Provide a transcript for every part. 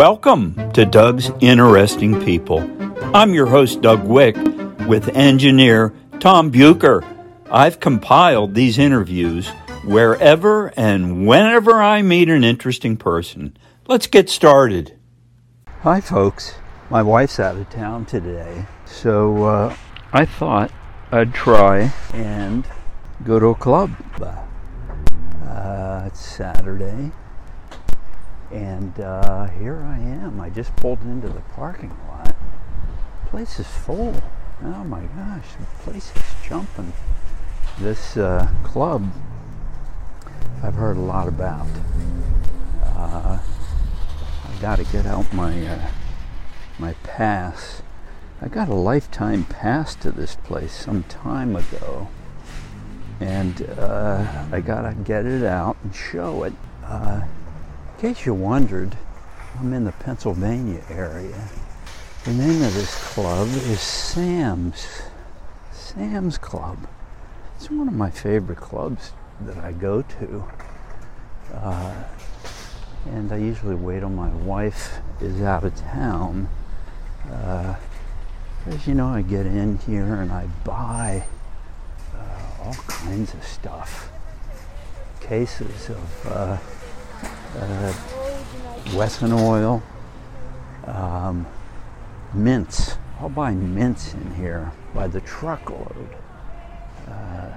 Welcome to Doug's Interesting People. I'm your host, Doug Wick, with engineer Tom Bucher. I've compiled these interviews wherever and whenever I meet an interesting person. Let's get started. Hi, folks. My wife's out of town today, so uh, I thought I'd try and go to a club. Uh, it's Saturday, and uh, here I am. I just pulled into the parking lot. place is full. Oh my gosh, the place is jumping. This uh, club I've heard a lot about. Uh, I got to get out my uh, my pass. I got a lifetime pass to this place some time ago, and uh, I got to get it out and show it. Uh, in case you wondered, I'm in the Pennsylvania area. The name of this club is Sam's. Sam's Club. It's one of my favorite clubs that I go to. Uh, and I usually wait till my wife is out of town. Uh, you know, I get in here and I buy uh, all kinds of stuff. Cases of uh, Wesson oil, um, mints. I'll buy mints in here by the truckload. Uh,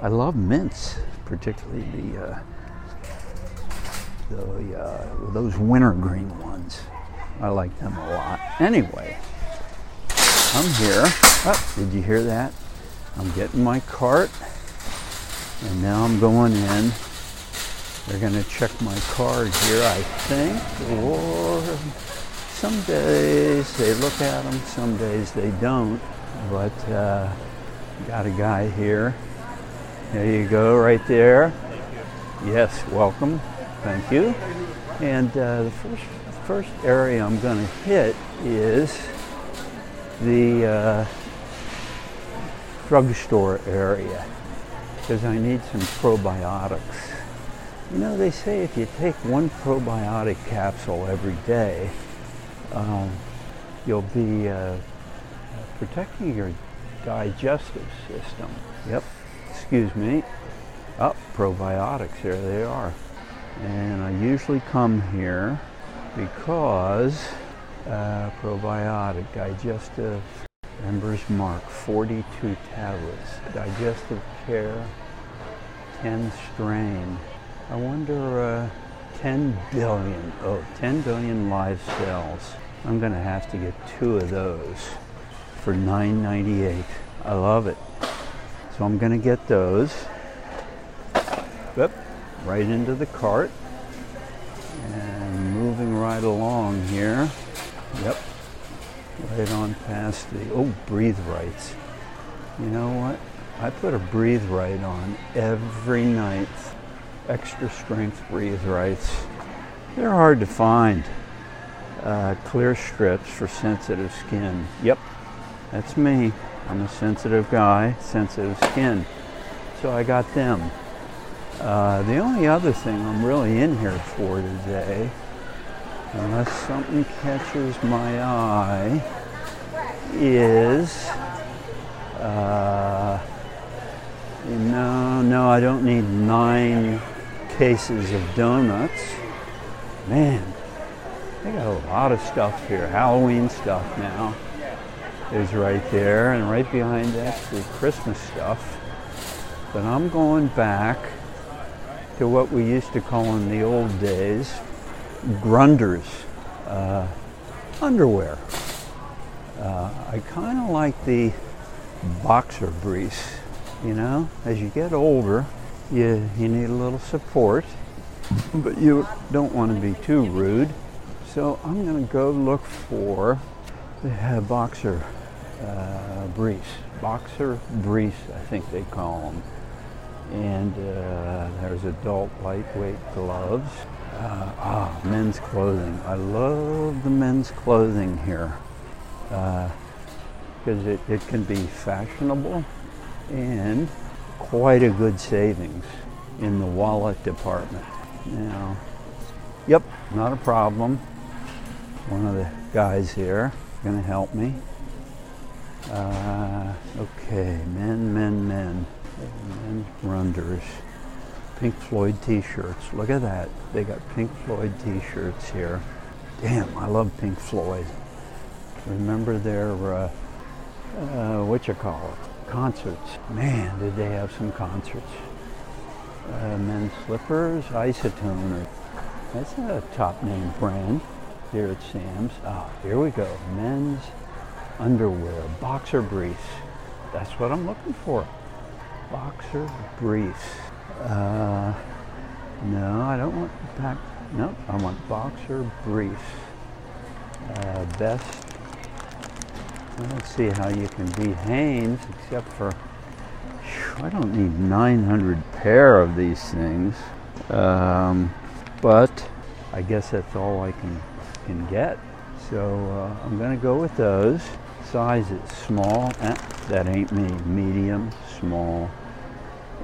I love mints, particularly the, uh, the uh, those wintergreen ones. I like them a lot. Anyway, I'm here. Oh, did you hear that? I'm getting my cart, and now I'm going in they're going to check my card here, I think, or some days they look at them, some days they don't. But uh, got a guy here. There you go, right there. Yes, welcome. Thank you. And uh, the first first area I'm going to hit is the uh, drugstore area because I need some probiotics. You know, they say if you take one probiotic capsule every day, um, you'll be uh, protecting your digestive system. Yep, excuse me. Oh, probiotics, there they are. And I usually come here because uh, probiotic, digestive, Member's Mark, 42 tablets, digestive care, 10 strain. I wonder, uh, 10 billion, oh, 10 billion live cells. I'm gonna have to get two of those for 9.98. I love it. So I'm gonna get those. Yep, right into the cart. And moving right along here. Yep, right on past the, oh, breathe rights. You know what? I put a breathe right on every night extra strength breathe rights. They're hard to find. Uh, clear strips for sensitive skin. Yep, that's me. I'm a sensitive guy, sensitive skin. So I got them. Uh, the only other thing I'm really in here for today, unless something catches my eye, is uh, no, no, I don't need nine cases of donuts. Man, they got a lot of stuff here. Halloween stuff now is right there, and right behind that's the Christmas stuff. But I'm going back to what we used to call in the old days grunders uh, underwear. Uh, I kind of like the boxer briefs, you know, as you get older you, you need a little support, but you don't want to be too rude. So I'm going to go look for the boxer uh, briefs. Boxer briefs, I think they call them. And uh, there's adult lightweight gloves. Uh, ah, men's clothing. I love the men's clothing here because uh, it, it can be fashionable and quite a good savings in the wallet department. Now, yep, not a problem. one of the guys here to help me. Uh, okay, men, men, men. Men Grunders. Pink Floyd t-shirts. Look at that. They got Pink Floyd t-shirts here. Damn, I love Pink Floyd. Remember their, uh, uh, what you call it, concerts. Man, did they have some concerts. Uh, men's slippers, Isotoner. That's a top name brand here at Sam's. Oh, here we go. Men's underwear, boxer briefs. That's what I'm looking for. Boxer briefs. Uh, no, I don't want pack. No, I want boxer briefs. Uh, best. I don't see how you can beat Hanes except for. I don't need 900 pair of these things. Um, but I guess that's all I can can get. So uh, I'm going to go with those. sizes: small. Eh, that ain't me. Medium, small.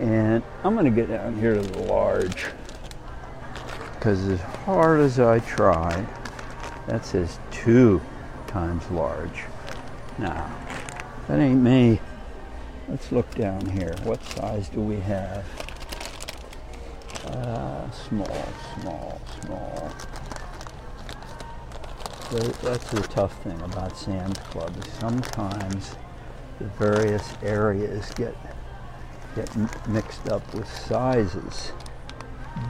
And I'm going to get down here to the large. Because as hard as I try, that says two times large. Now, that ain't me. Let's look down here. What size do we have? Uh, small, small, small. That's the tough thing about Sam's Club sometimes the various areas get get mixed up with sizes.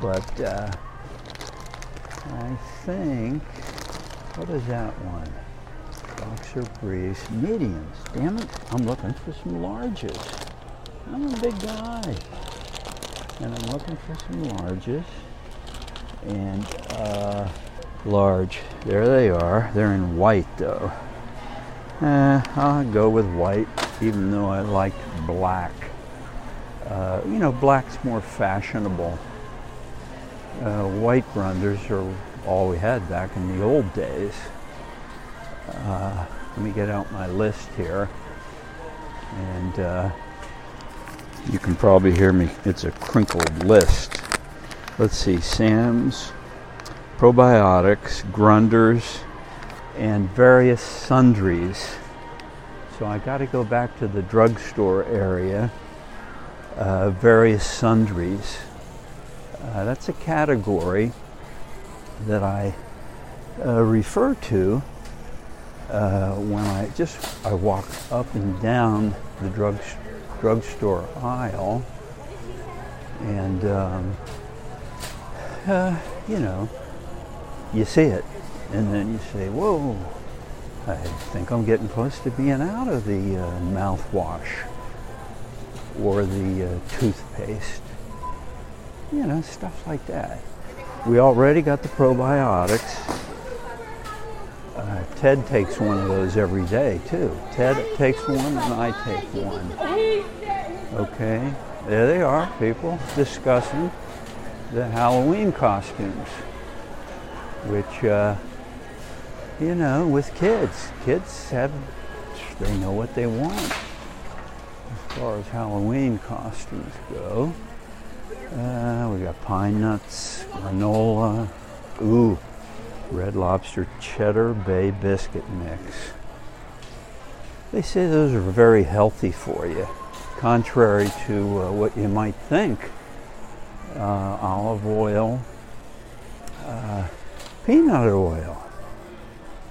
But uh, I think what is that one? Boxer briefs, mediums. Damn it! I'm looking for some larges. I'm a big guy, and I'm looking for some larges. And uh, large. There they are. They're in white though. Eh, I'll go with white, even though I like black. Uh, you know, black's more fashionable. Uh, white Grunders are all we had back in the old days. Uh, let me get out my list here. And uh, you can probably hear me. It's a crinkled list. Let's see, Sam's probiotics, grunders, and various sundries. So I got to go back to the drugstore area, uh, various sundries. Uh, that's a category that I uh, refer to uh, when I just I walk up and down the drug drugstore aisle, and um, uh, you know you see it, and then you say, whoa, I think I'm getting close to being out of the uh, mouthwash or the uh, toothpaste. You know, stuff like that. We already got the probiotics. Ted takes one of those every day too. Ted takes one and I take one. Okay, there they are, people discussing the Halloween costumes which, uh, you know, with kids, kids have, they know what they want as far as Halloween costumes go. Uh, we got pine nuts, granola, ooh, red lobster cheddar bay biscuit mix. They say those are very healthy for you, contrary to uh, what you might think. Uh, olive oil, uh, peanut oil.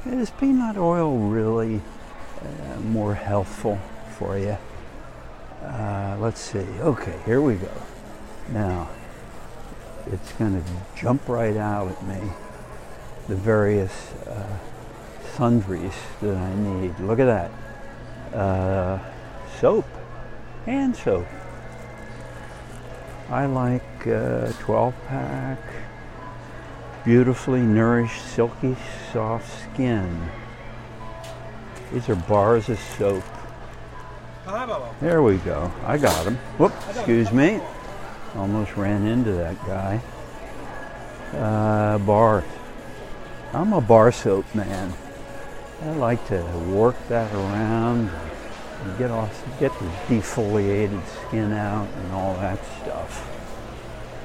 Is peanut oil really uh, more healthful for you? Uh, let's see. Okay, here we go. Now, it's going to jump right out at me the various uh, sundries that I need. Look at that. Uh, soap, hand soap. I like uh, 12 pack beautifully nourished, silky, soft skin. These are bars of soap. There we go. I got them. Whoop, excuse me. Almost ran into that guy. Uh, bar. I'm a bar soap man. I like to work that around and get off, get the defoliated skin out and all that stuff.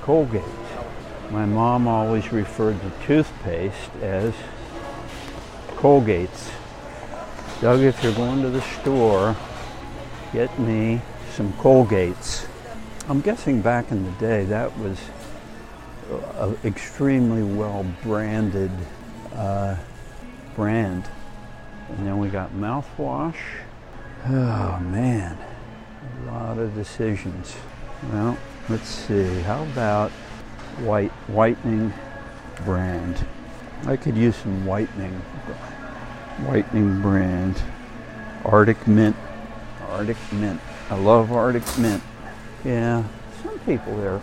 Colgate. My mom always referred to toothpaste as Colgates. Doug, if you're going to the store, get me some Colgates. I'm guessing back in the day that was an extremely well branded uh, brand. And then we got mouthwash. Oh man, a lot of decisions. Well, let's see. How about white whitening brand? I could use some whitening. Whitening brand. Arctic Mint. Arctic Mint. I love Arctic Mint. Yeah, some people there,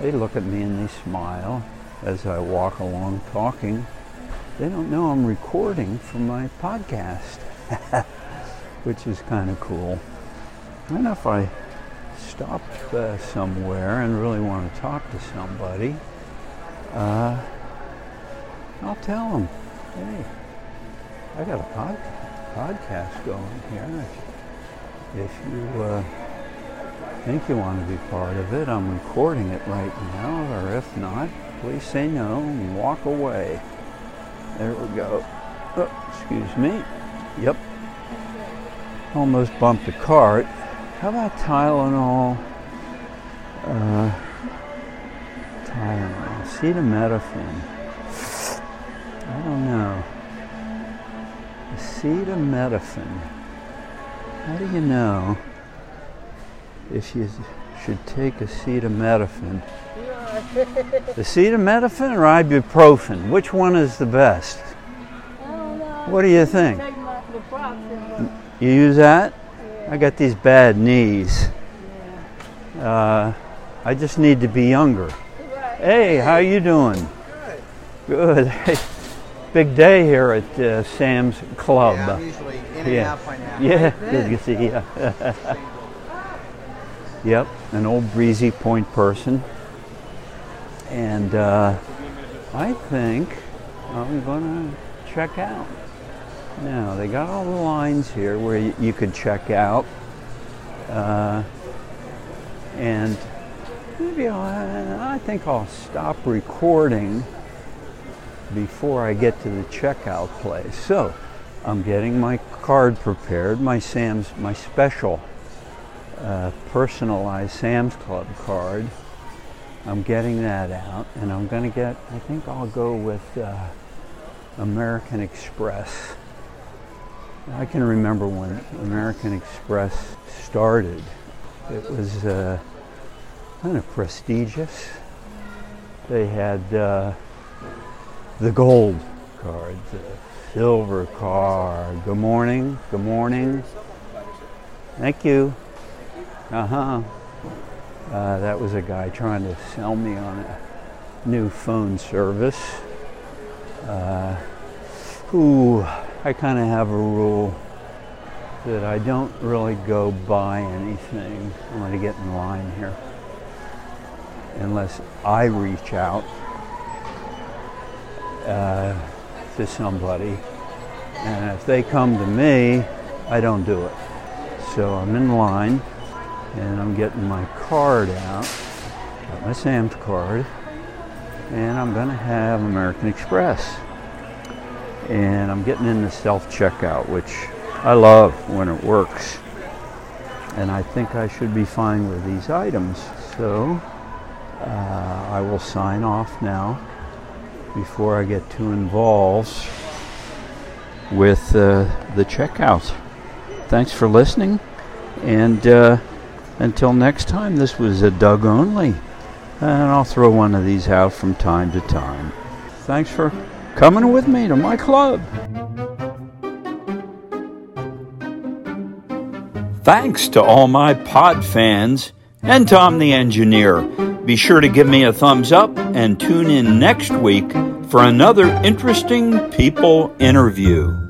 they look at me and they smile as I walk along talking. They don't know I'm recording for my podcast, which is kind of cool. And if I stop uh, somewhere and really want to talk to somebody, uh, I'll tell them, hey, I got a pod- podcast going here. If, you uh, think you want to be part of it, I'm recording it right now, or if not, please say no and walk away. There we go. Oh, excuse me. Yep. Almost bumped the cart. How about Tylenol? Uh, Tylenol. Acetaminophen. I don't know. Acetaminophen. How do you know if you should take acetaminophen? acetaminophen or ibuprofen? Which one is the best? What do you think? You use that? I got these bad knees. Uh, I just need to be younger. Hey, how you doing? Good. Hey, big day here at uh, Sam's Club. Yeah, I'm usually in and Yeah. out by now. Yeah, good to see you. yep, an old breezy point person. And uh, I think I'm going to check out. Now, they got all the lines here where you, you could check out. Uh, and maybe I'll, I think I'll stop recording before I get to the checkout place. So, I'm getting my card prepared, my Sam's, my special uh, personalized Sam's Club card. I'm getting that out, and I'm going to get. I think I'll go with uh, American Express. I can remember when American Express started. It was uh, kind of prestigious. They had uh, the gold card, the silver card. Good morning. Good morning. Thank you. Uh huh. Uh, that was a guy trying to sell me on a new phone service. Uh, ooh, I kind of have a rule that I don't really go buy anything. I'm going to get in line here. Unless I reach out uh, to somebody. And if they come to me, I don't do it. So I'm in line and I'm getting my card out, got my Sam's card, and I'm going to have American Express. And I'm getting in the self checkout, which I love when it works. And I think I should be fine with these items. So uh, I will sign off now before I get too involved with uh, the checkout. Thanks for listening. And uh, until next time, this was a Doug Only. And I'll throw one of these out from time to time. Thanks for coming with me to my club. Thanks to all my pod fans and Tom the engineer. Be sure to give me a thumbs up and tune in next week for another interesting people interview.